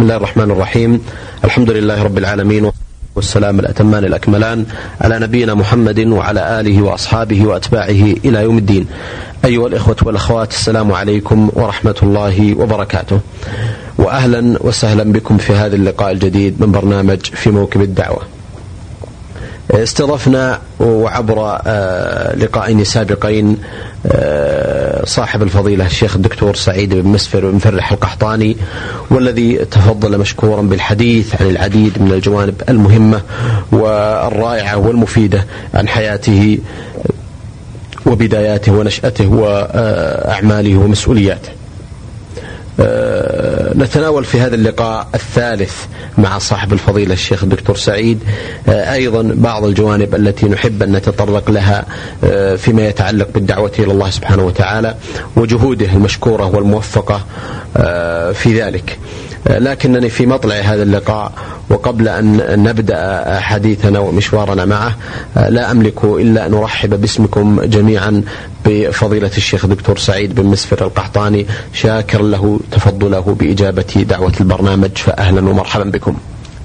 بسم الله الرحمن الرحيم الحمد لله رب العالمين والسلام الأتمان الأكملان على نبينا محمد وعلى آله وأصحابه وأتباعه إلى يوم الدين أيها الإخوة والأخوات السلام عليكم ورحمة الله وبركاته وأهلا وسهلا بكم في هذا اللقاء الجديد من برنامج في موكب الدعوة استضفنا وعبر آه، لقائين سابقين آه، صاحب الفضيلة الشيخ الدكتور سعيد بن مسفر بن فرح القحطاني والذي تفضل مشكورا بالحديث عن العديد من الجوانب المهمة والرائعة والمفيدة عن حياته وبداياته ونشأته وأعماله ومسؤولياته. نتناول في هذا اللقاء الثالث مع صاحب الفضيلة الشيخ الدكتور سعيد آه، أيضا بعض الجوانب التي نحب أن نتطرق لها آه، فيما يتعلق بالدعوة إلى الله سبحانه وتعالى وجهوده المشكورة والموفقة في ذلك. لكنني في مطلع هذا اللقاء وقبل أن نبدأ حديثنا ومشوارنا معه لا أملك إلا أن أرحب باسمكم جميعا بفضيلة الشيخ دكتور سعيد بن مسفر القحطاني شاكر له تفضله بإجابة دعوة البرنامج فأهلا ومرحبا بكم.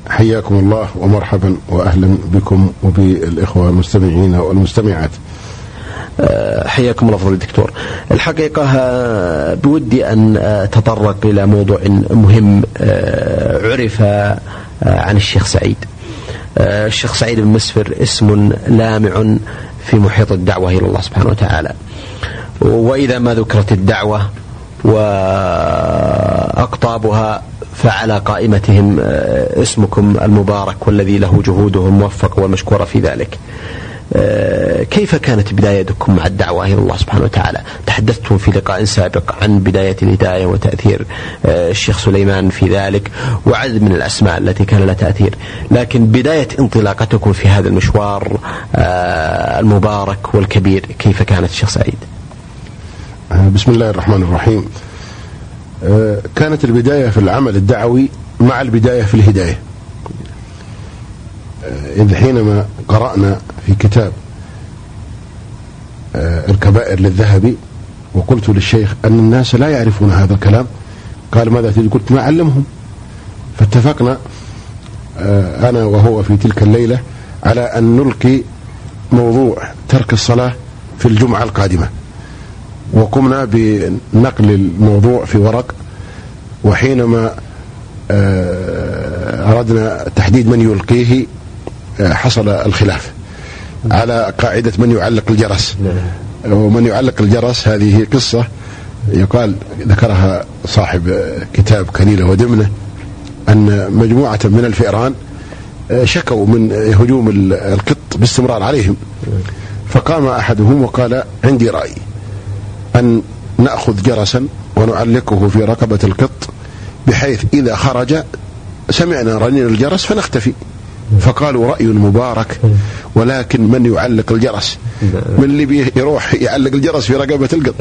حياكم الله ومرحبا وأهلا بكم وبالإخوة المستمعين والمستمعات. حياكم الله فضل الدكتور. الحقيقة آه، بودي أن أتطرق إلى موضوع مهم آه، عرف عن الشيخ سعيد. الشيخ سعيد بن مسفر اسم لامع في محيط الدعوة إلى الله سبحانه وتعالى. وإذا ما ذكرت الدعوة وأقطابها فعلى قائمتهم اسمكم المبارك والذي له جهوده الموفق والمشكورة في ذلك. آه، كيف كانت بدايتكم مع الدعوة إلى الله سبحانه وتعالى؟ تحدثتم في لقاء سابق عن بداية الهداية وتأثير آه، الشيخ سليمان في ذلك وعدد من الأسماء التي كان لها تأثير. لكن بداية انطلاقتكم في هذا المشوار آه، المبارك والكبير كيف كانت الشيخ سعيد؟ بسم الله الرحمن الرحيم. كانت البداية في العمل الدعوي مع البداية في الهداية. إذ حينما قرأنا في كتاب آه، الكبائر للذهبي وقلت للشيخ أن الناس لا يعرفون هذا الكلام قال ماذا تريد؟ قلت ما أعلمهم فاتفقنا آه، أنا وهو في تلك الليلة على أن نلقي موضوع ترك الصلاة في الجمعة القادمة. وقمنا بنقل الموضوع في ورق وحينما آه، أردنا تحديد من يلقيه حصل الخلاف على قاعدة من يعلق الجرس. ومن يعلق الجرس هذه قصة يقال ذكرها صاحب كتاب كليلة ودمنة أن مجموعة من الفئران شكوا من هجوم القط باستمرار عليهم. فقام أحدهم وقال عندي رأي. أن نأخذ جرسا ونعلقه في رقبة القط بحيث إذا خرج سمعنا رنين الجرس فنختفي. فقالوا رأي مبارك ولكن من يعلق الجرس؟ من اللي يروح يعلق الجرس في رقبة القط.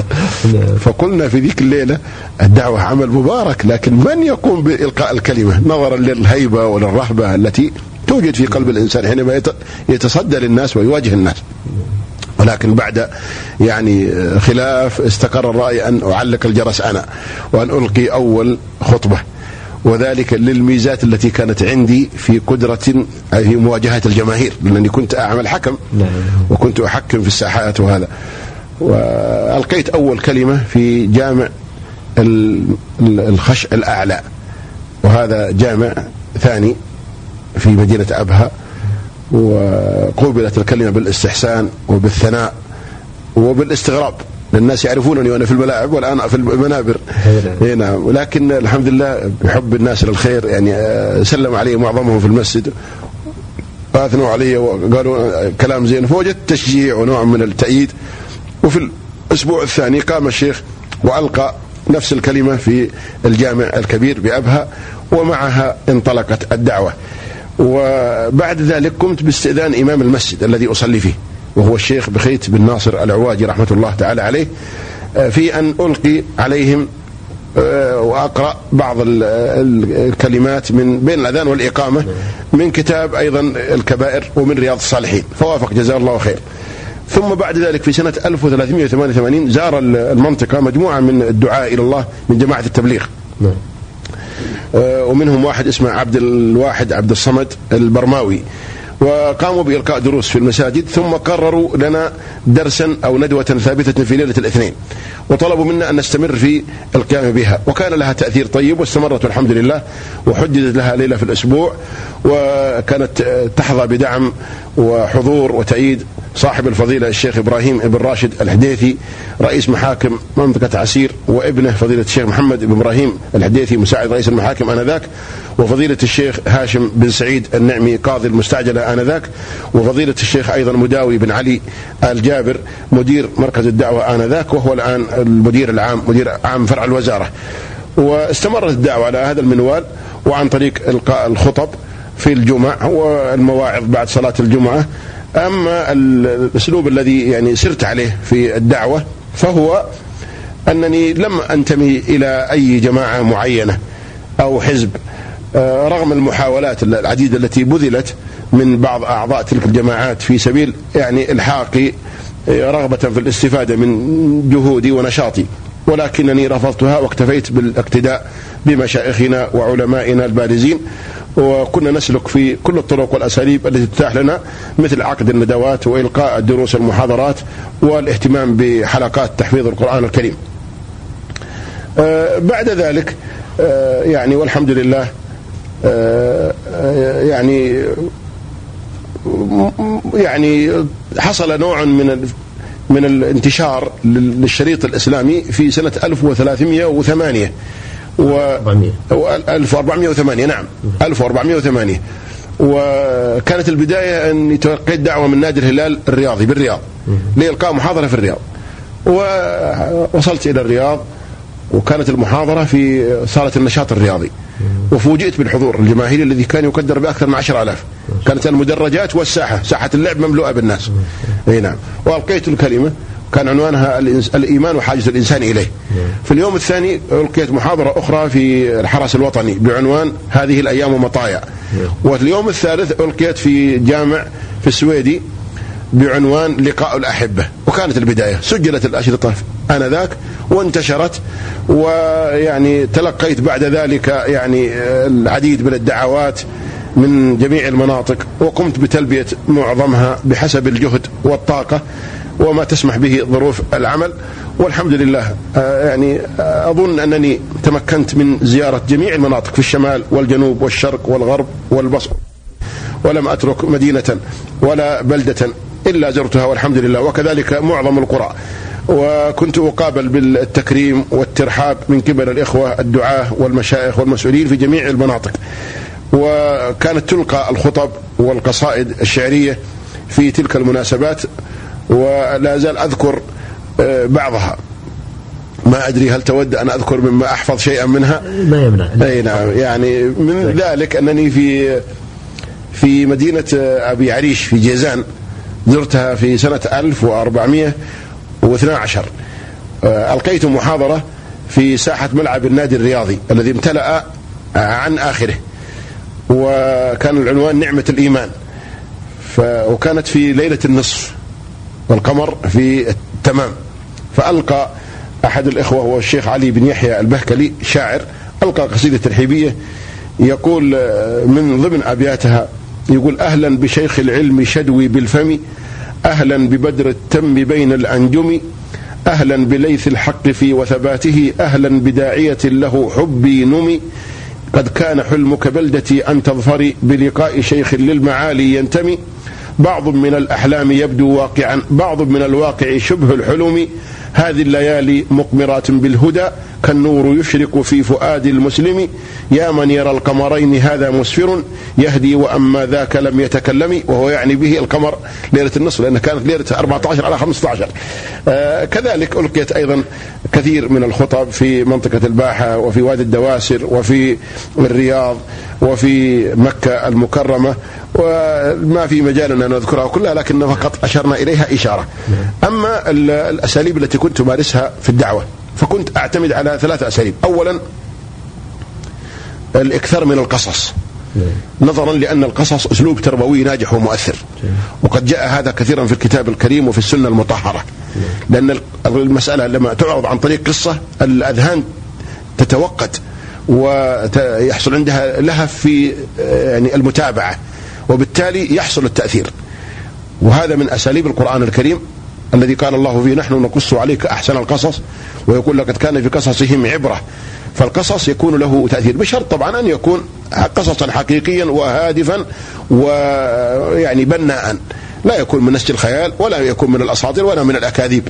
فقلنا في ذيك الليلة الدعوة عمل مبارك لكن من يقوم بإلقاء الكلمة؟ نظرا للهيبة وللرهبة التي توجد في قلب الإنسان حينما يتصدى للناس ويواجه الناس. ولكن بعد يعني خلاف استقر الرأي أن أعلق الجرس أنا وأن ألقي أول خطبة. وذلك للميزات التي كانت عندي في قدرة في مواجهة الجماهير لأنني كنت أعمل حكم نعم. وكنت أحكم في الساحات وهذا وألقيت أول كلمة في جامع الخش الأعلى وهذا جامع ثاني في مدينة أبها وقوبلت الكلمة بالإستحسان وبالثناء وبالاستغراب الناس يعرفونني وأنا في الملاعب والآن في المنابر. إي نعم. ولكن الحمد لله بحب الناس للخير يعني آه، سلم علي معظمهم في المسجد. واثنوا علي وقالوا آه، كلام زين. فوجدت تشجيع ونوع من التأييد. وفي الأسبوع الثاني قام الشيخ وألقى نفس الكلمة في الجامع الكبير بأبها ومعها انطلقت الدعوة. وبعد ذلك قمت باستئذان إمام المسجد الذي أصلي فيه. وهو الشيخ بخيت بن ناصر العواجي رحمة الله تعالى عليه آه، في أن ألقي عليهم آه، وأقرأ بعض الكلمات من بين الأذان والإقامة من كتاب أيضا الكبائر ومن رياض الصالحين فوافق جزاه الله خير. ثم بعد ذلك في سنة 1388 زار المنطقة مجموعة من الدعاء إلى الله من جماعة التبليغ. نعم. آه، ومنهم واحد اسمه عبد الواحد عبد الصمد البرماوي. وقاموا بإلقاء دروس في المساجد ثم قرروا لنا درسا أو ندوة ثابتة في ليلة الاثنين وطلبوا منا أن نستمر في القيام بها. وكان لها تأثير طيب واستمرت والحمد لله وحددت لها ليلة في الأسبوع وكانت تحظى بدعم وحضور وتأييد. صاحب الفضيلة الشيخ إبراهيم بن راشد الحديثي رئيس محاكم منطقة عسير وابنه فضيلة الشيخ محمد بن إبراهيم الحديثي مساعد رئيس المحاكم آنذاك وفضيلة الشيخ هاشم بن سعيد النعمي قاضي المستعجلة آنذاك وفضيلة الشيخ أيضا مداوي بن علي الجابر مدير مركز الدعوة آنذاك وهو الآن المدير العام مدير عام فرع الوزارة. واستمرت الدعوة على هذا المنوال وعن طريق إلقاء الخطب في الجمع والمواعظ بعد صلاة الجمعة. أما الأسلوب الذي يعني سرت عليه في الدعوة فهو أنني لم أنتمي إلى أي جماعة معينة أو حزب. آه، رغم المحاولات العديدة التي بذلت من بعض أعضاء تلك الجماعات في سبيل يعني إلحاقي آه، رغبة في الاستفادة من جهودي ونشاطي. ولكنني رفضتها واكتفيت بالاقتداء بمشايخنا وعلمائنا البارزين. وكنا نسلك في كل الطرق والأساليب التي تتاح لنا مثل عقد الندوات وإلقاء الدروس المحاضرات والاهتمام بحلقات تحفيظ القرآن الكريم. آه، بعد ذلك آه، يعني والحمد لله آه، يعني يعني حصل نوع من من الانتشار للشريط الإسلامي في سنة 1308 و 1408 نعم. 1408 وكانت البداية اني تلقيت دعوه من نادي الهلال الرياضي بالرياض. لإلقاء محاضرة في الرياض. ووصلت إلى الرياض وكانت المحاضرة في صالة النشاط الرياضي. وفوجئت بالحضور الجماهيري الذي كان يقدر بأكثر من 10000 كانت المدرجات والساحة ساحة اللعب مملوءة بالناس. إي نعم. وألقيت الكلمة. كان عنوانها الإيمان وحاجة الإنسان إليه. في اليوم الثاني ألقيت محاضرة أخرى في الحرس الوطني بعنوان هذه الأيام مطايا. واليوم الثالث ألقيت في جامع في السويدي بعنوان لقاء الأحبة. وكانت البداية. سجلت الأشرطة آنذاك وانتشرت ويعني تلقيت بعد ذلك يعني العديد من الدعوات من جميع المناطق. وقمت بتلبية معظمها بحسب الجهد والطاقة. وما تسمح به ظروف العمل. والحمد لله آه، يعني آه، أظن أنني تمكنت من زيارة جميع المناطق في الشمال والجنوب والشرق والغرب والبصر. ولم أترك مدينة ولا بلدة إلا زرتها والحمد لله وكذلك معظم القرى. وكنت أقابل بالتكريم والترحاب من قبل الإخوة الدعاة والمشايخ والمسؤولين في جميع المناطق. وكانت تلقى الخطب والقصائد الشعرية في تلك المناسبات. ولا زال أذكر آه، بعضها. ما أدري هل تود أن أذكر مما أحفظ شيئا منها؟ ما يمنع أي نعم يعني من طيب. ذلك أنني في في مدينة آه، أبي عريش في جيزان زرتها في سنة 1412 آه، ألقيت محاضرة في ساحة ملعب النادي الرياضي الذي امتلأ عن آخره. وكان العنوان نعمة الإيمان. وكانت في ليلة النصف. والقمر في التمام. فألقى أحد الإخوة هو الشيخ علي بن يحيى البهكلي شاعر ألقى قصيدة ترحيبية يقول آه، من ضمن أبياتها يقول أهلا بشيخ العلم شدوي بالفم أهلا ببدر التم بين الأنجم أهلا بليث الحق في وثباته أهلا بداعية له حبي نمي. قد كان حلمك بلدتي أن تظفري بلقاء شيخ للمعالي ينتمي. بعض من الأحلام يبدو واقعا بعض من الواقع شبه الحلم. هذه الليالي مقمرات بالهدى كالنور يشرق في فؤاد المسلم. يا من يرى القمرين هذا مسفر يهدي وأما ذاك لم يتكلم وهو يعني به القمر. ليلة النصف لأن كانت ليلة 14 على 15 آه كذلك ألقيت أيضا كثير من الخطب في منطقة الباحة وفي وادي الدواسر وفي الرياض وفي مكة المكرمة. وما في مجال أن نذكرها كلها لكن فقط أشرنا إليها إشارة. أما الأساليب التي كنت أمارسها في الدعوة فكنت أعتمد على ثلاثة أساليب، اولا الإكثار من القصص. نظرا لأن القصص أسلوب تربوي ناجح ومؤثر. وقد جاء هذا كثيرا في الكتاب الكريم وفي السنة المطهرة. لأن المسألة لما تعرض عن طريق قصة الأذهان تتوقد ويحصل عندها لهف في يعني المتابعة وبالتالي يحصل التأثير. وهذا من أساليب القرآن الكريم الذي قال الله فيه نحن نقص عليك أحسن القصص ويقول لقد كان في قصصهم عبرة فالقصص يكون له تأثير بشرط طبعا أن يكون قصصا حقيقيا وهادفا ويعني بناء. لا يكون من نسج الخيال ولا يكون من الأساطير ولا من الأكاذيب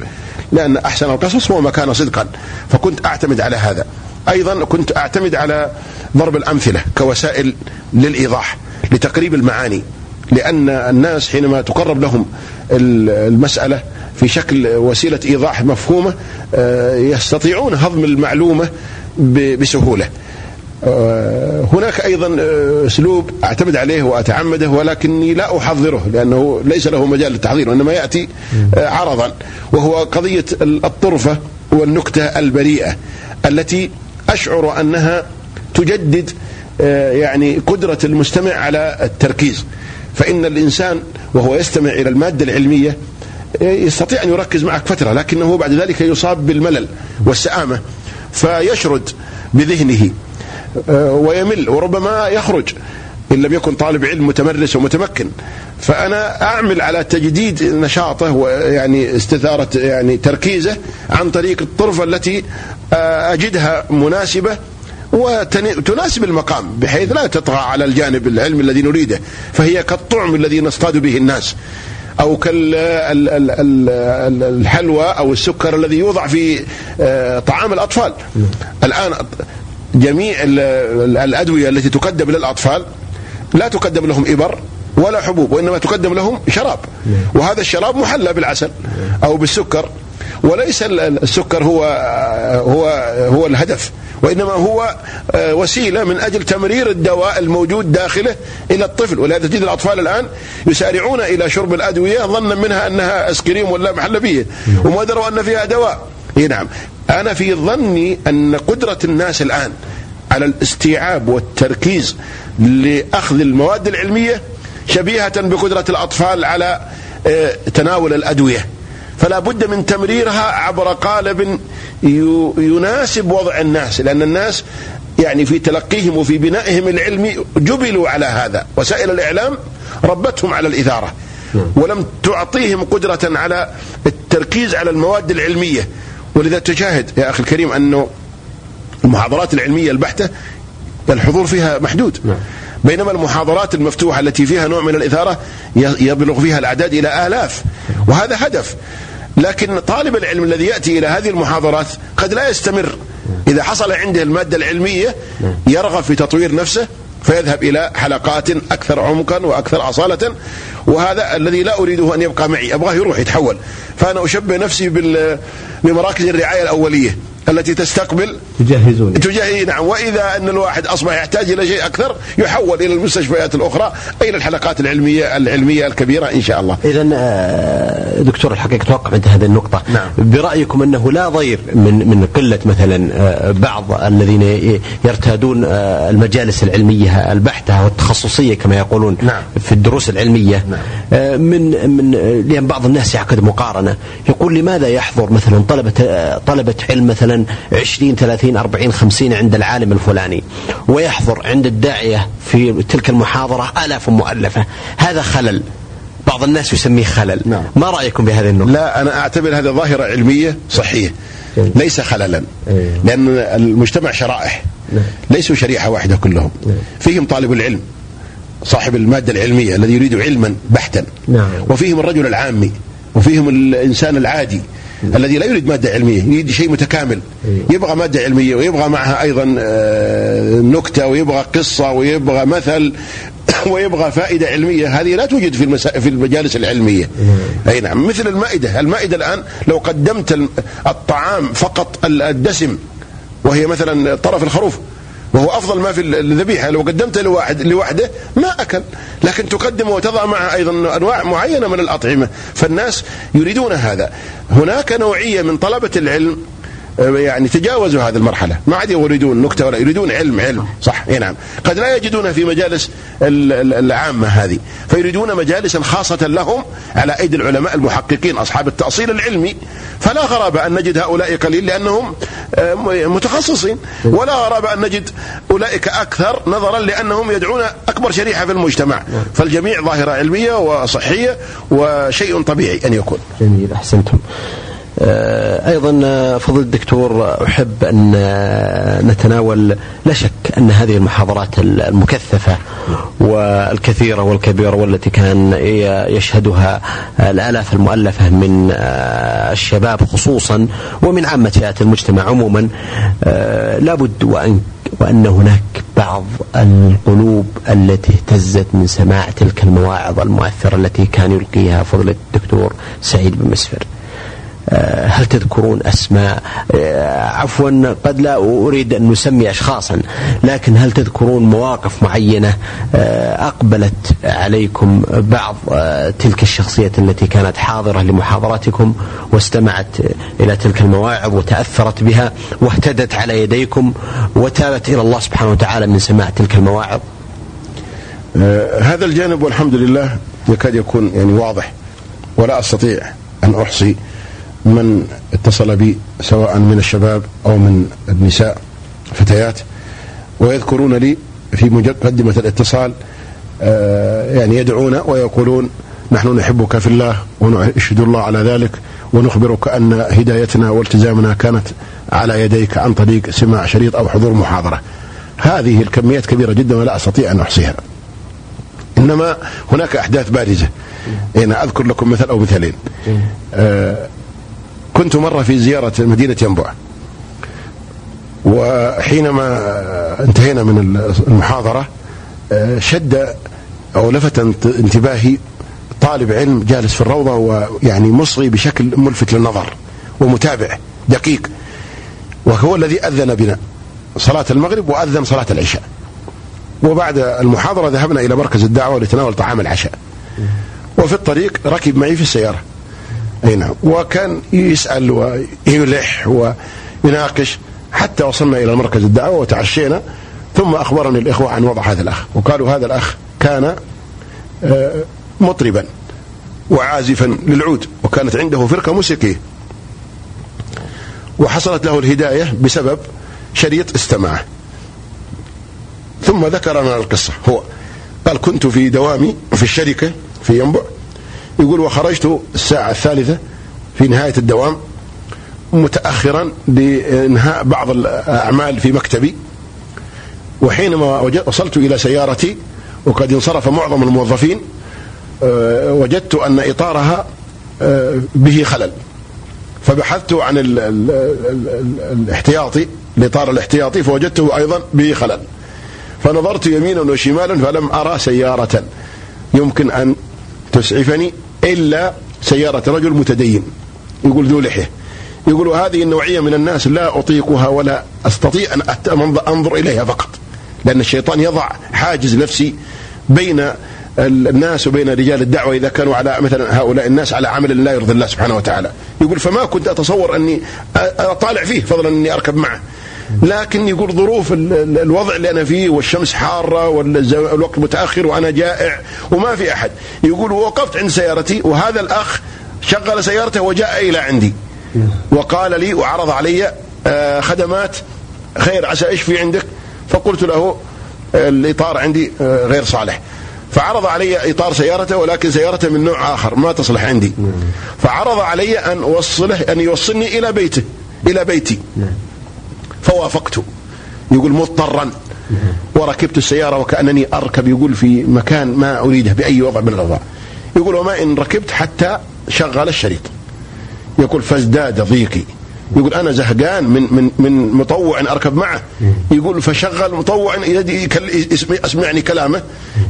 لأن أحسن القصص هو ما كان صدقا. فكنت أعتمد على هذا. أيضا كنت أعتمد على ضرب الأمثلة كوسائل للإيضاح. لتقريب المعاني لأن الناس حينما تقرب لهم المسألة في شكل وسيلة إيضاح مفهومة آه، يستطيعون هضم المعلومة بسهولة. آه، هناك أيضا آه، أسلوب أعتمد عليه وأتعمده ولكني لا أحضره لأنه ليس له مجال للتحضير وإنما يأتي عرضا. وهو قضية الطرفة والنكتة البريئة التي أشعر أنها تجدد يعني قدرة المستمع على التركيز. فإن الإنسان وهو يستمع إلى المادة العلمية يستطيع أن يركز معك فترة لكنه بعد ذلك يصاب بالملل والسآمة فيشرد بذهنه آه، ويمل وربما يخرج إن لم يكن طالب علم متمرس ومتمكن. فأنا أعمل على تجديد نشاطه ويعني استثارة يعني تركيزه عن طريق الطرفة التي آه، أجدها مناسبة وتناسب المقام بحيث لا تطغى على الجانب العلمي الذي نريده فهي كالطعم الذي نصطاد به الناس أو كالحلوى أو السكر الذي يوضع في آه، طعام الأطفال. الآن جميع الأدوية التي تقدم للأطفال لا تقدم لهم إبر ولا حبوب وإنما تقدم لهم شراب. وهذا الشراب محلى بالعسل أو بالسكر وليس السكر هو هو هو الهدف. وإنما هو آه، وسيلة من أجل تمرير الدواء الموجود داخله إلى الطفل. ولهذا تجد الأطفال الآن يسارعون إلى شرب الأدوية ظنا منها أنها أسكريم ولا محلبية وما دروا أن فيها دواء. نعم. أنا في ظني أن قدرة الناس الآن على الاستيعاب والتركيز لأخذ المواد العلمية شبيهة بقدرة الأطفال على آه، تناول الأدوية. فلا بد من تمريرها عبر قالب يناسب وضع الناس لأن الناس يعني في تلقيهم وفي بنائهم العلمي جبلوا على هذا وسائل الإعلام ربتهم على الإثارة نعم. ولم تعطيهم قدرة على التركيز على المواد العلمية ولذا تشاهد يا أخي الكريم أنه المحاضرات العلمية البحتة الحضور فيها محدود نعم. بينما المحاضرات المفتوحة التي فيها نوع من الإثارة يبلغ فيها الأعداد إلى آلاف. وهذا هدف. لكن طالب العلم الذي يأتي إلى هذه المحاضرات قد لا يستمر. إذا حصل عنده المادة العلمية يرغب في تطوير نفسه فيذهب إلى حلقات أكثر عمقا وأكثر أصالة. وهذا الذي لا أريده أن يبقى معي أبغاه يروح يتحول. فأنا أشبه نفسي بمراكز الرعاية الأولية. التي تستقبل تجهزون تجهز نعم وإذا أن الواحد أصبح يحتاج إلى شيء أكثر يحول إلى المستشفيات الأخرى اي إلى الحلقات العلميه العلمية الكبيرة إن شاء الله. اذا آه، دكتور الحقيقة توقف عند هذه النقطة. نعم. برأيكم أنه لا ضير من من قلة مثلا آه، بعض الذين يرتادون آه، المجالس العلمية البحته والتخصصية كما يقولون نعم. في الدروس العلمية نعم. من من لأن بعض الناس يعقد مقارنة يقول لماذا يحضر مثلا طلبه طلبة علم مثلا مثلا 20 30 40 50 عند العالم الفلاني ويحضر عند الداعية في تلك المحاضرة آلاف مؤلفة هذا خلل بعض الناس يسميه خلل نعم. ما رأيكم بهذه النقطة لا أنا أعتبر هذه ظاهرة علمية صحية إيه. ليس خللا إيه. لأن المجتمع شرائح نعم. ليسوا شريحة واحدة كلهم نعم. فيهم طالب العلم صاحب المادة العلمية الذي يريد علما بحتا نعم. وفيهم الرجل العامي وفيهم الإنسان العادي الذي لا يريد مادة علمية يريد شيء متكامل. إيه. يبغى مادة علمية ويبغى معها أيضا آه، نكتة ويبغى قصة ويبغى مثل ويبغى فائدة علمية. هذه لا توجد في المسا... في المجالس العلمية. إيه. أي نعم. مثل المائدة. المائدة الآن لو قدمت الطعام فقط الدسم وهي مثلا طرف الخروف وهو أفضل ما في الذبيحة. لو قدمته لواحد لوحده ما أكل. لكن تقدم وتضع معه أيضا أنواع معينة من الأطعمة. فالناس يريدون هذا. هناك نوعية من طلبة العلم يعني تجاوزوا هذه المرحلة. ما عاد يريدون نكتة ولا يريدون علم علم. صح اي نعم. قد لا يجدونها في مجالس العامة هذه فيريدون مجالسا خاصة لهم على أيدي العلماء المحققين أصحاب التأصيل العلمي. فلا غرابة أن نجد هؤلاء قليل لأنهم متخصصين. ولا غرابة أن نجد أولئك أكثر نظرا لأنهم يدعون أكبر شريحة في المجتمع. فالجميع ظاهرة علمية وصحية وشيء طبيعي أن يكون. جميل أحسنتم. آه، أيضا آه، فضل الدكتور أحب أن آه، نتناول لا شك أن هذه المحاضرات المكثفة والكثيرة والكبيرة والتي كان يشهدها الآلاف المؤلفة من الشباب خصوصا ومن عامة فئات المجتمع عموما لابد وان وأن هناك بعض القلوب التي اهتزت من سماع تلك المواعظ المؤثرة التي كان يلقيها فضل الدكتور سعيد بن مسفر. آه، هل تذكرون أسماء آه، عفوا قد لا أريد أن نسمي اشخاصا لكن هل تذكرون مواقف معينة آه، أقبلت عليكم بعض تلك الشخصيات التي كانت حاضرة لمحاضراتكم واستمعت إلى تلك المواعظ وتأثرت بها واهتدت على يديكم وتابت إلى الله سبحانه وتعالى من سماع تلك المواعظ؟ هذا الجانب والحمد لله يكاد يكون يعني واضح ولا أستطيع أن أحصي من اتصل بي سواء من الشباب أو من النساء فتيات ويذكرون لي في مقدمة الاتصال آه، يعني يدعون ويقولون نحن نحبك في الله ونشهد الله على ذلك ونخبرك أن هدايتنا والتزامنا كانت على يديك عن طريق سماع شريط أو حضور محاضرة. هذه الكميات كبيرة جدا ولا أستطيع أن أحصيها. إنما هناك أحداث بارزة. أنا أذكر لكم مثل أو مثالين. آه كنت مرة في زيارة مدينة ينبع وحينما انتهينا من المحاضرة شد أو لفت انتباهي طالب علم جالس في الروضة ويعني مصغي بشكل ملفت للنظر ومتابع دقيق. وهو الذي أذن بنا صلاة المغرب وأذن صلاة العشاء. وبعد المحاضرة ذهبنا إلى مركز الدعوة لتناول طعام العشاء. وفي الطريق ركب معي في السيارة. أي نعم. وكان يسأل ويلح ويناقش حتى وصلنا إلى مركز الدعوة وتعشينا ثم أخبرني الإخوة عن وضع هذا الأخ. وقالوا هذا الأخ كان آه، مطربا وعازفا للعود وكانت عنده فرقة موسيقية. وحصلت له الهداية بسبب شريط استماعه. ثم ذكر لنا القصة. هو قال كنت في دوامي في الشركة في ينبع يقول وخرجت الساعة الثالثة في نهاية الدوام متأخرا لإنهاء بعض الأعمال في مكتبي. وحينما وصلت إلى سيارتي وقد انصرف معظم الموظفين آه، وجدت أن إطارها آه، به خلل. فبحثت عن ال ال ال الاحتياطي الإطار الاحتياطي فوجدته أيضا به خلل. فنظرت يمينا وشمالا فلم أرى سيارة. يمكن أن تسعفني إلا سيارة رجل متدين. يقول ذو لحية. يقول هذه النوعية من الناس لا أطيقها ولا أستطيع أن أنظر إليها فقط. لأن الشيطان يضع حاجز نفسي بين الناس وبين رجال الدعوة إذا كانوا على مثلا هؤلاء الناس على عمل لا يرضي الله سبحانه وتعالى. يقول فما كنت أتصور أني أطالع فيه فضلا أني أركب معه. لكن يقول ظروف الوضع اللي أنا فيه والشمس حارة والوقت متأخر وأنا جائع وما في أحد. يقول وقفت عند سيارتي وهذا الأخ شغل سيارته وجاء إلى عندي. وقال لي وعرض علي آه، خدمات خير عسى إيش في عندك؟ فقلت له الإطار عندي آه، غير صالح. فعرض علي إطار سيارته ولكن سيارته من نوع آخر ما تصلح عندي. فعرض علي أن أوصله أن يوصلني إلى بيته إلى بيتي. فوافقت. يقول مضطرا. وركبت السيارة وكأنني أركب يقول في مكان ما أريده بأي وضع من الأوضاع. يقول وما إن ركبت حتى شغل الشريط. يقول فازداد ضيقي. يقول أنا زهقان من من من مطوع أركب معه. يقول فشغل مطوع يسمعني كلامه.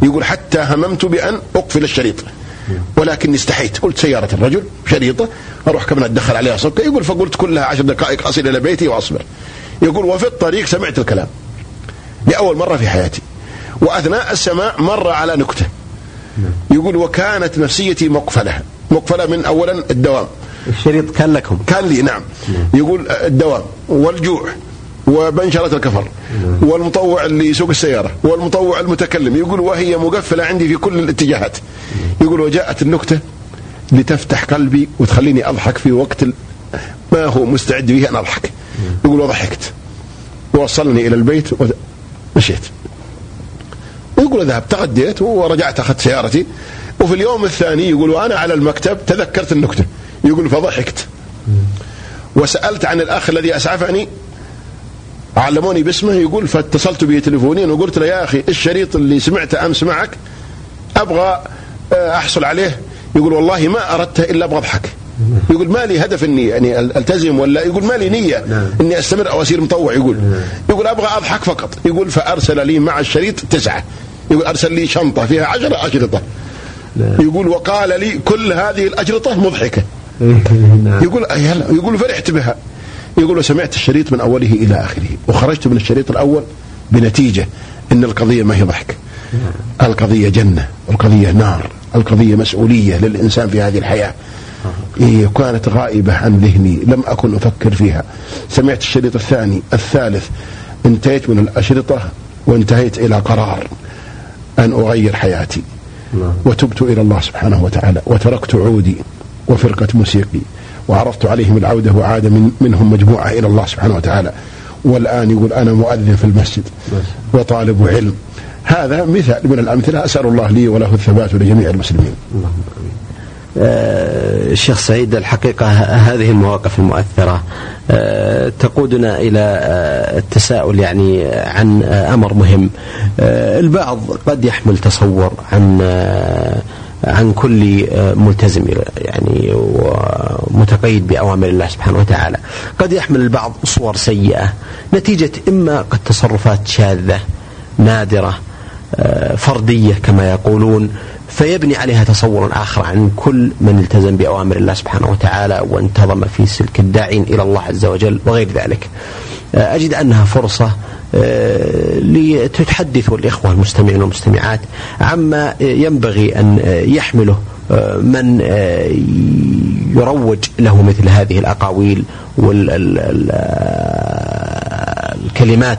يقول حتى هممت بأن أقفل الشريط. ولكني استحيت. قلت سيارة الرجل شريطة. أروح كمان اتدخل عليها صدقه يقول فقلت كلها عشر دقائق أصل إلى بيتي وأصبر. يقول وفي الطريق سمعت الكلام لأول مرة في حياتي وأثناء السماع مر على نكتة يقول وكانت نفسيتي مقفلة. مقفلة من أولا الدوام. الشريط كان لكم. كان لي نعم. يقول الدوام والجوع وبنشرة الكفر والمطوع اللي يسوق السيارة والمطوع المتكلم. يقول وهي مقفلة عندي في كل الاتجاهات. يقول وجاءت النكتة لتفتح قلبي وتخليني أضحك في وقت ما هو مستعد فيه أن أضحك. يقول وضحكت ووصلني إلى البيت ومشيت يقول ذهبت تغديت ورجعت أخذت سيارتي. وفي اليوم الثاني يقول وأنا على المكتب تذكرت النكتة. يقول فضحكت. وسألت عن الأخ الذي أسعفني. علموني باسمه. يقول فاتصلت به تليفونيا وقلت له يا أخي الشريط اللي سمعته أمس معك؟ أبغى آه، أحصل عليه. يقول والله ما أردته إلا أبغى أضحك. يقول ما لي هدف إني يعني ألتزم ولا يقول ما لي نية نعم. إني أستمر أو اصير مطوع يقول. نعم. يقول أبغى أضحك فقط. يقول فأرسل لي مع الشريط تسعة. يقول أرسل لي شنطة فيها عشرة أشرطة. نعم. يقول وقال لي كل هذه الاجرطه مضحكة. يقول يقول فرحت بها. يقول وسمعت الشريط من أوله إلى آخره. وخرجت من الشريط الأول بنتيجة إن القضية ما هي ضحك. القضية جنة. القضية نار. القضية مسؤولية للإنسان في هذه الحياة. إيه كانت غائبة عن ذهني لم أكن أفكر فيها. سمعت الشريط الثاني الثالث. انتهيت من الأشرطة وانتهيت إلى قرار أن أغير حياتي. نعم. وتبت إلى الله سبحانه وتعالى وتركت عودي وفرقة موسيقي وعرضت عليهم العودة وعاد من منهم مجموعة إلى الله سبحانه وتعالى. والآن يقول أنا مؤذن في المسجد وطالب علم. هذا مثال من الأمثلة أسأل الله لي وله الثبات ولجميع المسلمين. اللهم آمين. الشيخ سعيد الحقيقة هذه المواقف المؤثرة. آه، تقودنا إلى آه، التساؤل يعني عن أمر مهم. آه، البعض قد يحمل تصور عن عن كل ملتزم يعني ومتقيد بأوامر الله سبحانه وتعالى. قد يحمل البعض صور سيئة نتيجة إما قد تصرفات شاذة نادرة فردية كما يقولون فيبني عليها تصور آخر عن كل من التزم بأوامر الله سبحانه وتعالى وانتظم في سلك الداعين إلى الله عز وجل وغير ذلك. آه، أجد أنها فرصة آه، لتتحدث الإخوة المستمعين والمستمعات عما ينبغي أن يحمله آه، من يروج له مثل هذه الأقاويل والكلمات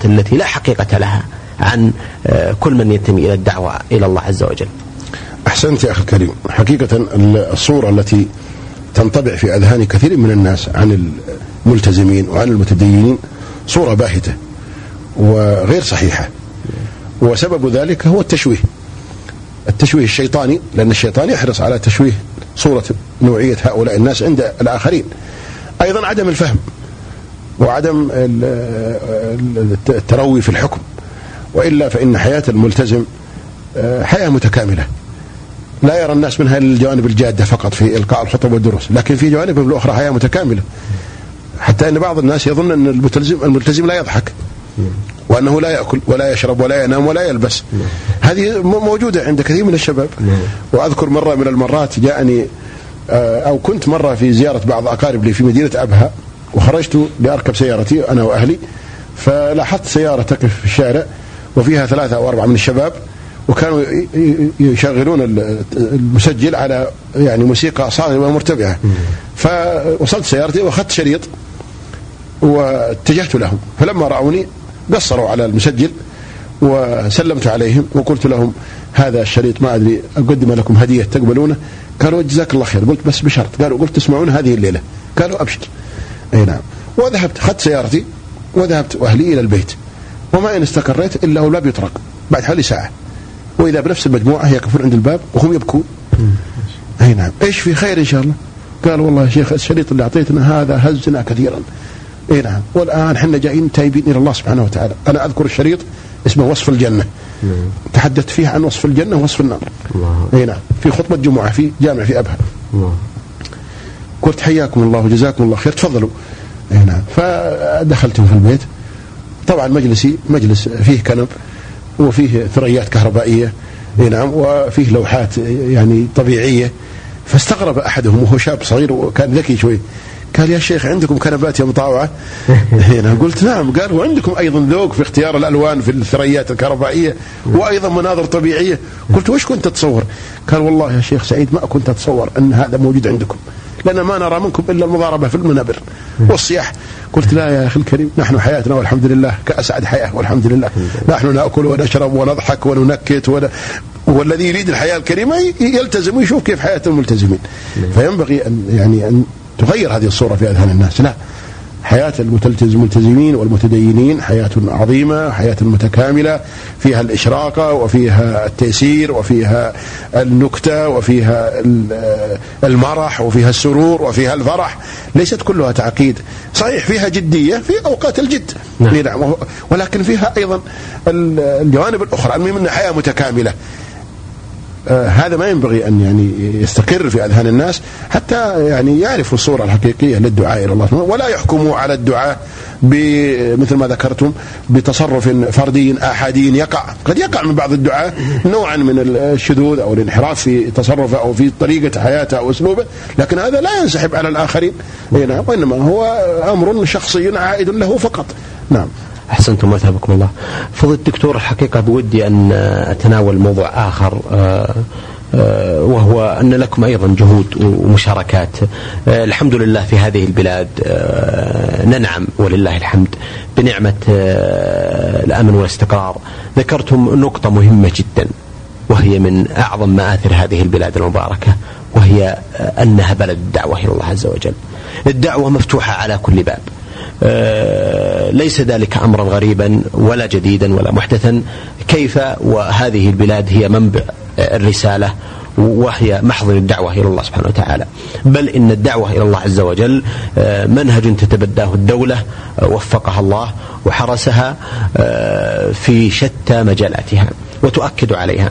التي لا حقيقة لها عن كل من ينتمي إلى الدعوة إلى الله عز وجل. أحسنت يا أخي الكريم. حقيقة الصورة التي تنطبع في أذهان كثير من الناس عن الملتزمين وعن المتدينين صورة باهتة وغير صحيحة. وسبب ذلك هو التشويه. التشويه الشيطاني لأن الشيطان يحرص على تشويه صورة نوعية هؤلاء الناس عند الآخرين. أيضا عدم الفهم وعدم التروي في الحكم. وإلا فإن حياة الملتزم آه، حياة متكاملة. لا يرى الناس منها الجوانب الجادة فقط في إلقاء الخطب والدروس، لكن في جوانب الاخرى حياه متكاملة. حتى إن بعض الناس يظن أن الملتزم الملتزم لا يضحك. وأنه لا يأكل ولا يشرب ولا ينام ولا يلبس. هذه موجودة عند كثير من الشباب. وأذكر مرة من المرات جاءني آه، أو كنت مرة في زيارة بعض أقارب لي في مدينة أبها وخرجت لاركب سيارتي أنا وأهلي فلاحظت سيارة تقف في الشارع وفيها ثلاثة أو أربعة من الشباب وكانوا يشغلون المسجل على يعني موسيقى صارمة مرتفعة. فوصلت سيارتي وأخذت شريط واتجهت لهم. فلما رأوني قصروا على المسجل وسلمت عليهم وقلت لهم هذا الشريط ما أدري أقدم لكم هدية تقبلونه. قالوا جزاك الله خير. قلت بس بشرط. قالوا قلت تسمعون هذه الليلة. قالوا أبشر. أي نعم. وذهبت. أخذت سيارتي وذهبت وأهلي إلى البيت. وما إن استقريت إلا والباب يطرق بعد حوالي ساعة. وإذا بنفس المجموعة يقفون عند الباب وهم يبكون. أي نعم. إيش في خير إن شاء الله؟ قال والله يا شيخ الشريط اللي أعطيتنا هذا هزنا كثيرا. أي نعم. والآن إحنا جايين تايبين إلى الله سبحانه وتعالى. أنا أذكر الشريط اسمه وصف الجنة. تحدثت فيه عن وصف الجنة ووصف النار. أي نعم. في خطبة جمعة في جامع في أبها. قلت حياكم الله وجزاكم الله خير. تفضلوا. أي نعم. فدخلتم في البيت. طبعا مجلسي مجلس فيه كنب. وفيه ثريات كهربائية. نعم وفيه لوحات يعني طبيعية. فاستغرب أحدهم وهو شاب صغير وكان ذكي شوي. قال يا شيخ عندكم كنبات يا مطاوعة؟ هنا قلت نعم. قال وعندكم أيضا ذوق في اختيار الألوان في الثريات الكهربائية وأيضا مناظر طبيعية. قلت وش كنت تتصور؟ قال والله يا شيخ سعيد ما كنت أتصور أن هذا موجود عندكم. لأن ما نرى منكم إلا المضاربة في المنابر. والصياح. قلت لا يا أخي الكريم نحن حياتنا والحمد لله كأسعد حياة والحمد لله. نحن نأكل ونشرب ونضحك وننكت ون... والذي يريد الحياة الكريمة يلتزم ويشوف كيف حياة الملتزمين فينبغي أن يعني أن تغير هذه الصورة في أذهان الناس. لا. حياة الملتزمين والمتدينين حياة عظيمة حياة متكاملة فيها الإشراقة وفيها التيسير وفيها النكتة وفيها المرح وفيها السرور وفيها الفرح ليست كلها تعقيد صحيح فيها جدية في أوقات الجد نعم. نعم. ولكن فيها أيضا الجوانب الأخرى المهم أنها حياة متكاملة هذا ما ينبغي أن يعني يستقر في أذهان الناس حتى يعني يعرفوا الصورة الحقيقية للدعاء إلى الله. ولا يحكموا على الدعاء مثل ما ذكرتم بتصرف فردي أحادي يقع. قد يقع من بعض الدعاء نوعا من الشذوذ أو الانحراف في تصرفه أو في طريقة حياته أو أسلوبه لكن هذا لا ينسحب على الآخرين. نعم وإنما هو أمر شخصي عائد له فقط. نعم. أحسنتم وثابكم الله. فضل الدكتور الحقيقة بودي أن أتناول موضوع آخر آه، آه، وهو أن لكم أيضا جهود ومشاركات. آه، الحمد لله في هذه البلاد ننعم ولله الحمد بنعمة الأمن والاستقرار. ذكرتم نقطة مهمة جدا وهي من أعظم مآثر هذه البلاد المباركة وهي أنها بلد الدعوة إلى الله عز وجل. الدعوة مفتوحة على كل باب. ليس ذلك امرا غريبا ولا جديدا ولا محدثا. كيف وهذه البلاد هي منبع الرسالة وهي محضر الدعوة إلى الله سبحانه وتعالى. بل إن الدعوة إلى الله عز وجل آه، منهج تتبداه الدولة آه، وفقها الله وحرسها في شتى مجالاتها وتؤكد عليها.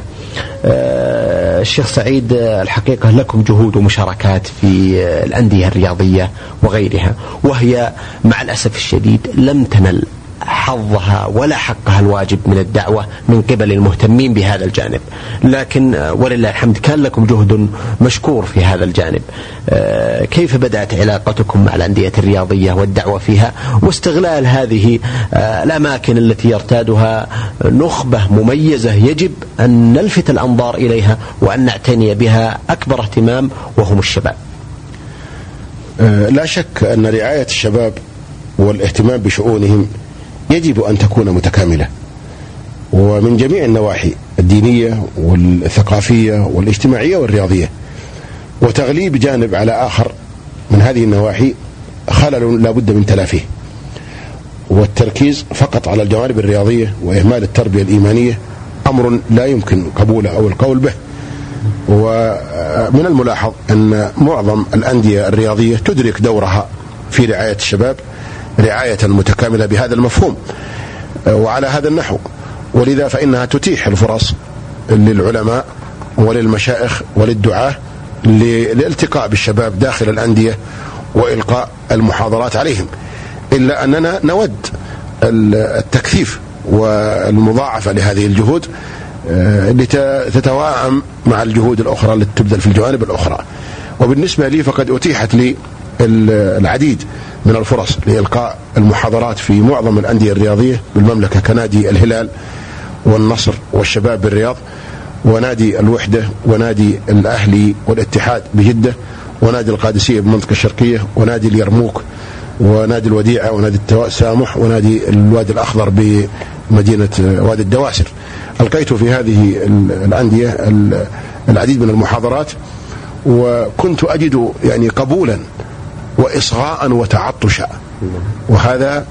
آه، الشيخ سعيد الحقيقة لكم جهود ومشاركات في الأندية الرياضية وغيرها وهي مع الأسف الشديد لم تنل حظها ولا حقها الواجب من الدعوة من قبل المهتمين بهذا الجانب. لكن ولله الحمد كان لكم جهد مشكور في هذا الجانب. آه، كيف بدأت علاقتكم مع الأندية الرياضية والدعوة فيها؟ واستغلال هذه آه، الأماكن التي يرتادها نخبة مميزة يجب أن نلفت الأنظار إليها وأن نعتني بها أكبر اهتمام وهم الشباب. آه، لا شك أن رعاية الشباب والاهتمام بشؤونهم يجب أن تكون متكاملة. ومن جميع النواحي الدينية والثقافية والاجتماعية والرياضية. وتغليب جانب على آخر من هذه النواحي خلل لا بد من تلافيه. والتركيز فقط على الجوانب الرياضية وإهمال التربية الإيمانية أمر لا يمكن قبوله أو القول به. ومن الملاحظ أن معظم الأندية الرياضية تدرك دورها في رعاية الشباب. رعاية متكاملة بهذا المفهوم وعلى هذا النحو. ولذا فإنها تتيح الفرص للعلماء وللمشائخ وللدعاة للالتقاء بالشباب داخل الأندية وإلقاء المحاضرات عليهم. إلا أننا نود التكثيف والمضاعفة لهذه الجهود آه، لتتواءم مع الجهود الأخرى التي تبذل في الجوانب الأخرى. وبالنسبة لي فقد أتيحت لي العديد من الفرص لإلقاء المحاضرات في معظم الأندية الرياضية بالمملكة كنادي الهلال والنصر والشباب بالرياض ونادي الوحدة ونادي الأهلي والاتحاد بجدة ونادي القادسية بالمنطقة الشرقية ونادي اليرموك ونادي الوديعة ونادي التسامح ونادي الوادي الأخضر بمدينة وادي الدواسر. ألقيت في هذه الأندية العديد من المحاضرات وكنت أجد يعني قبولا وإصغاء وتعطشا وهذا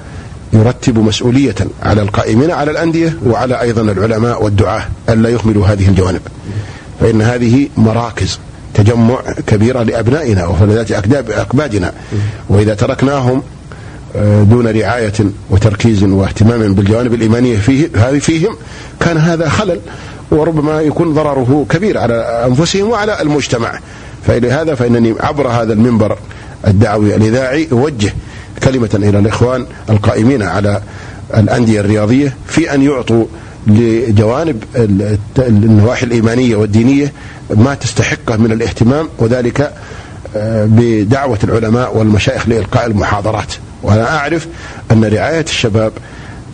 يرتب مسؤولية على القائمين على الأندية وعلى أيضا العلماء والدعاة ألا يهملوا هذه الجوانب. فإن هذه مراكز تجمع كبيرة لأبنائنا وفلذات أكبادنا. وإذا تركناهم آه، دون رعاية وتركيز واهتمام بالجوانب الإيمانية فيه فيهم كان هذا خلل وربما يكون ضرره كبير على أنفسهم وعلى المجتمع. فلهذا فإنني عبر هذا المنبر الدعوي الإذاعي أوجه كلمة إلى الإخوان القائمين على الأندية الرياضية في أن يعطوا لجوانب النواحي الإيمانية والدينية ما تستحقه من الاهتمام وذلك آه، بدعوة العلماء والمشايخ لإلقاء المحاضرات. وأنا أعرف أن رعاية الشباب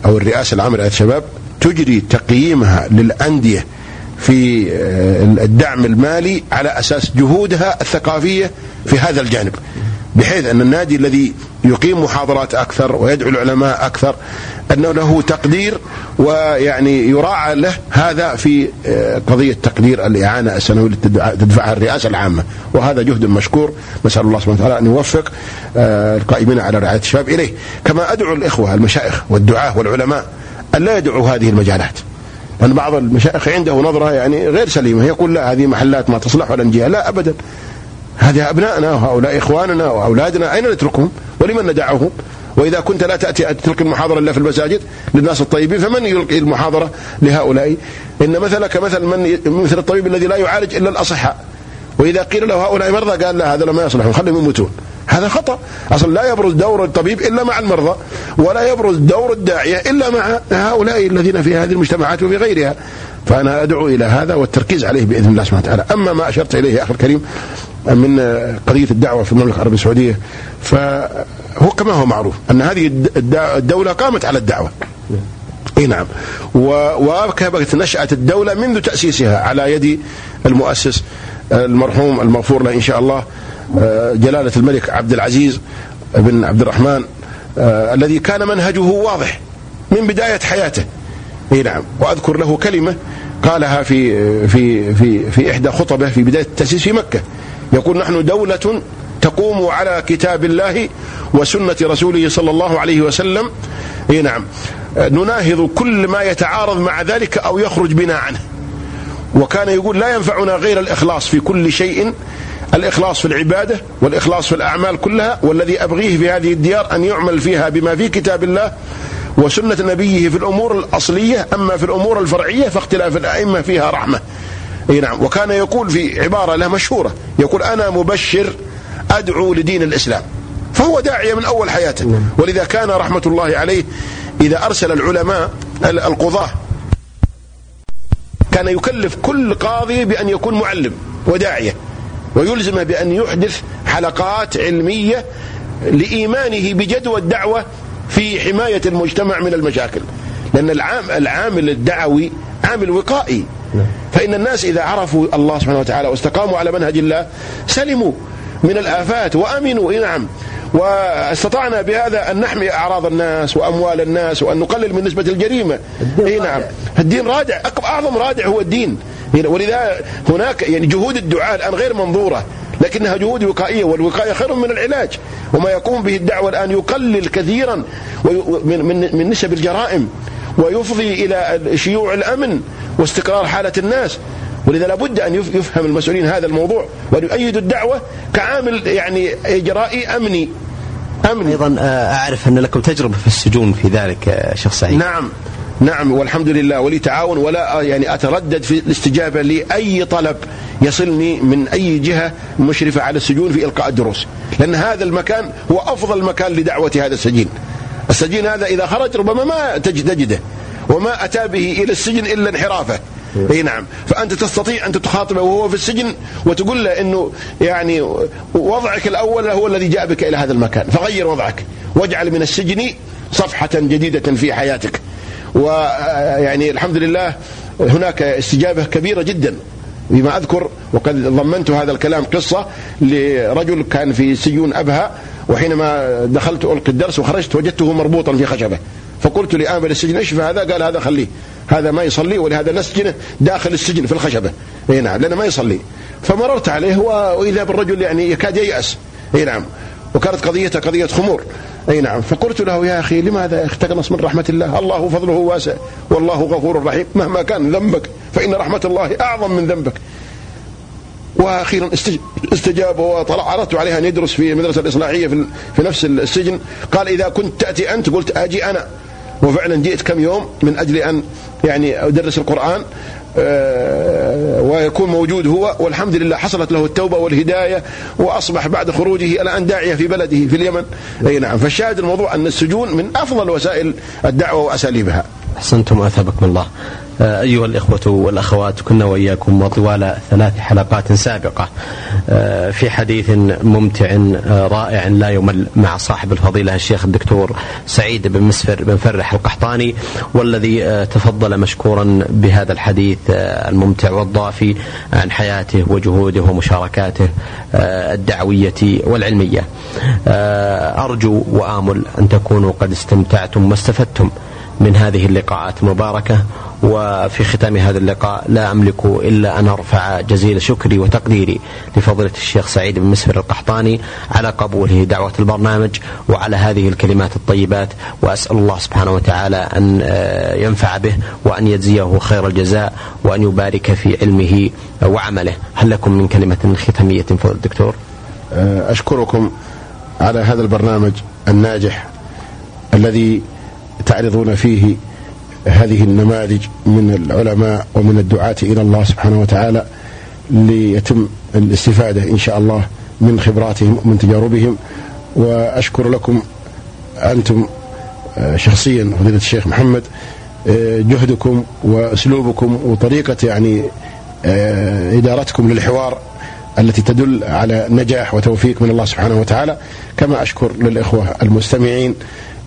أو الرئاسة العامة لرعاية الشباب تجري تقييمها للأندية في آه، الدعم المالي على أساس جهودها الثقافية في هذا الجانب. بحيث أن النادي الذي يقيم محاضرات أكثر ويدعو العلماء أكثر أنه له تقدير ويعني يراعى له هذا في آه، قضية تقدير الإعانة السنوية التي تدفعها الرئاسة العامة. وهذا جهد مشكور. نسأل الله سبحانه وتعالى أن يوفق آه، القائمين على رعاية الشباب إليه. كما أدعو الإخوة المشايخ والدعاة والعلماء أن لا يدعوا هذه المجالات. لأن بعض المشايخ عنده نظرة يعني غير سليمة. يقول لا هذه محلات ما تصلح ولا نجيها. لا أبدا. هذه أبنائنا وهؤلاء إخواننا وأولادنا أين نتركهم؟ ولمن ندعهم وإذا كنت لا تأتي تلقي المحاضرة إلا في المساجد للناس الطيبين فمن يلقي المحاضرة لهؤلاء؟ إن مثلك مثل من مثل الطبيب الذي لا يعالج إلا الأصحاء. وإذا قيل له هؤلاء مرضى قال لا هذا ما يصلحون خليهم يموتون. هذا خطأ. أصلا لا يبرز دور الطبيب إلا مع المرضى ولا يبرز دور الداعية إلا مع هؤلاء الذين في هذه المجتمعات وفي غيرها. فأنا أدعو إلى هذا والتركيز عليه بإذن الله سبحانه وتعالى. أما ما أشرت إليه يا أخي الكريم من قضية الدعوة في المملكة العربية السعودية فهو كما هو معروف أن هذه الدولة قامت على الدعوة. إي نعم. وكبت نشأة الدولة منذ تأسيسها على يد المؤسس المرحوم المغفور له إن شاء الله. جلالة الملك عبد العزيز بن عبد الرحمن الذي كان منهجه واضح من بداية حياته. إي نعم. وأذكر له كلمة قالها في في في في إحدى خطبه في بداية التأسيس في مكة. يقول نحن دولة تقوم على كتاب الله وسنة رسوله صلى الله عليه وسلم. إي نعم. نناهض كل ما يتعارض مع ذلك أو يخرج بنا عنه. وكان يقول لا ينفعنا غير الإخلاص في كل شيء الإخلاص في العبادة والإخلاص في الأعمال كلها والذي أبغيه في هذه الديار أن يعمل فيها بما في كتاب الله وسنة نبيه في الأمور الأصلية أما في الأمور الفرعية فاختلاف الأئمة فيها رحمة. أي نعم. وكان يقول في عبارة له مشهورة يقول أنا مبشر أدعو لدين الإسلام. فهو داعية من أول حياته. نعم. ولذا كان رحمة الله عليه إذا أرسل العلماء القضاة كان يكلف كل قاضي بأن يكون معلم وداعية. ويلزمه بأن يحدث حلقات علمية لإيمانه بجدوى الدعوة في حماية المجتمع من المشاكل. لأن العام العامل الدعوي عامل وقائي. نعم. فإن الناس إذا عرفوا الله سبحانه وتعالى واستقاموا على منهج الله سلموا من الآفات وأمنوا. نعم. واستطعنا بهذا أن نحمي أعراض الناس وأموال الناس وأن نقلل من نسبة الجريمة. إي نعم. الدين رادع. أعظم رادع هو الدين. ولذا هناك يعني جهود الدعاء الآن غير منظورة لكنها جهود وقائية والوقاية خير من العلاج. وما يقوم به الدعوة الآن يقلل كثيرا من, من, من نسب الجرائم ويفضي إلى شيوع الأمن واستقرار حالة الناس. ولذا لابد أن يفهم المسؤولين هذا الموضوع وأن يؤيدوا الدعوة كعامل يعني إجرائي أمني. أمني. أيضا آه، أعرف أن لكم تجربة في السجون في ذلك آه، شيخ سعيد. نعم. نعم والحمد لله ولي تعاون ولا يعني أتردد في الاستجابة لأي طلب يصلني من أي جهة مشرفة على السجون في إلقاء الدروس. لأن هذا المكان هو أفضل مكان لدعوة هذا السجين. السجين هذا إذا خرج ربما ما تجده وما أتى به إلى السجن إلا انحرافه. أي نعم. فأنت تستطيع أن تخاطبه وهو في السجن وتقول له إنه يعني وضعك الأول هو الذي جاء بك إلى هذا المكان. فغير وضعك. واجعل من السجن صفحة جديدة في حياتك. ويعني الحمد لله هناك استجابة كبيرة جدا بما أذكر وقد ضمنت هذا الكلام قصة لرجل كان في سجون أبها وحينما دخلت ألقي الدرس وخرجت وجدته مربوطا في خشبة. فقلت لآمل السجن إيش هذا؟ قال هذا خليه. هذا ما يصلي ولهذا نسجنه داخل السجن في الخشبة. إي نعم لأنه ما يصلي. فمررت عليه وإذا بالرجل يعني يكاد ييأس. إي نعم. وكانت قضيته قضية خمور. أي نعم. فقلت له يا أخي لماذا تقنص من رحمة الله؟ الله فضله واسع. والله غفور رحيم. مهما كان ذنبك فإن رحمة الله أعظم من ذنبك. وأخيرا استجاب وطلع. عرضت عليها أن يدرس في المدرسة الإصلاحية في, في نفس السجن. قال إذا كنت تأتي أنت قلت أجي أنا. وفعلا جئت كم يوم من أجل أن يعني أدرس القرآن. ويكون موجود هو والحمد لله حصلت له التوبة والهداية وأصبح بعد خروجه الآن داعية في بلده في اليمن. أي نعم. فالشاهد الموضوع أن السجون من أفضل وسائل الدعوة وأساليبها. أحسنتم أثابكم الله. آه، أيها الإخوة والأخوات كنا وإياكم وطوال ثلاث حلقات سابقة آه، في حديث ممتع آه، رائع لا يمل مع صاحب الفضيلة الشيخ الدكتور سعيد بن مسفر بن فرح القحطاني والذي تفضل مشكورا بهذا الحديث الممتع والضافي عن حياته وجهوده ومشاركاته الدعوية والعلمية. أرجو وآمل أن تكونوا قد استمتعتم واستفدتم. من هذه اللقاءات المباركة وفي ختام هذا اللقاء لا أملك إلا أن أرفع جزيل شكري وتقديري لفضيلة الشيخ سعيد بن مسفر القحطاني على قبوله دعوة البرنامج وعلى هذه الكلمات الطيبات وأسأل الله سبحانه وتعالى أن آه، ينفع به وأن يجزيه خير الجزاء وأن يبارك في علمه وعمله. هل لكم من كلمة ختامية فضل الدكتور آه، أشكركم على هذا البرنامج الناجح الذي تعرضون فيه هذه النماذج من العلماء ومن الدعاة إلى الله سبحانه وتعالى ليتم الاستفادة إن شاء الله من خبراتهم ومن تجاربهم. وأشكر لكم أنتم آه، شخصيا فضيلة الشيخ محمد آه، جهدكم وأسلوبكم وطريقة يعني آه، إدارتكم للحوار التي تدل على نجاح وتوفيق من الله سبحانه وتعالى. كما أشكر للإخوة المستمعين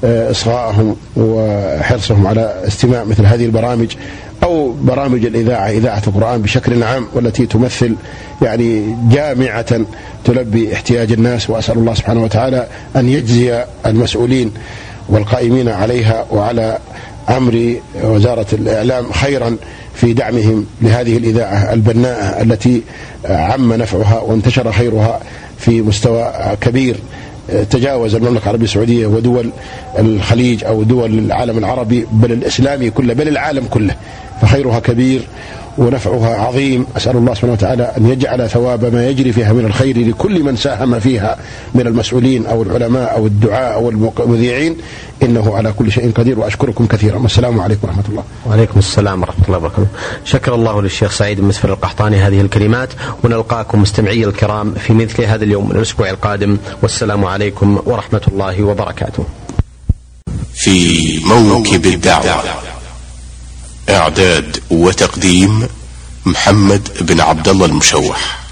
إصغائهم وحرصهم على استماع مثل هذه البرامج أو برامج الإذاعة إذاعة القرآن بشكل عام والتي تمثل يعني جامعة تلبي احتياج الناس وأسأل الله سبحانه وتعالى أن يجزي المسؤولين والقائمين عليها وعلى أمر وزارة الإعلام خيرا في دعمهم لهذه الإذاعة البناءة التي عم نفعها وانتشر خيرها في مستوى كبير. تجاوز المملكة العربية السعودية ودول الخليج أو دول العالم العربي بل الإسلامي كله بل العالم كله فخيرها كبير. ونفعها عظيم. أسأل الله سبحانه وتعالى أن يجعل ثواب ما يجري فيها من الخير لكل من ساهم فيها من المسؤولين أو العلماء أو الدعاء أو المذيعين. إنه على كل شيء قدير وأشكركم كثيرا. والسلام عليكم ورحمة الله. وعليكم السلام ورحمة الله وبركاته. شكر الله للشيخ سعيد بن مسفر القحطاني هذه الكلمات ونلقاكم مستمعي الكرام في مثل هذا اليوم من الأسبوع القادم. والسلام عليكم ورحمة الله وبركاته. في موكب الدعوة. إعداد وتقديم محمد بن عبد الله المشوح.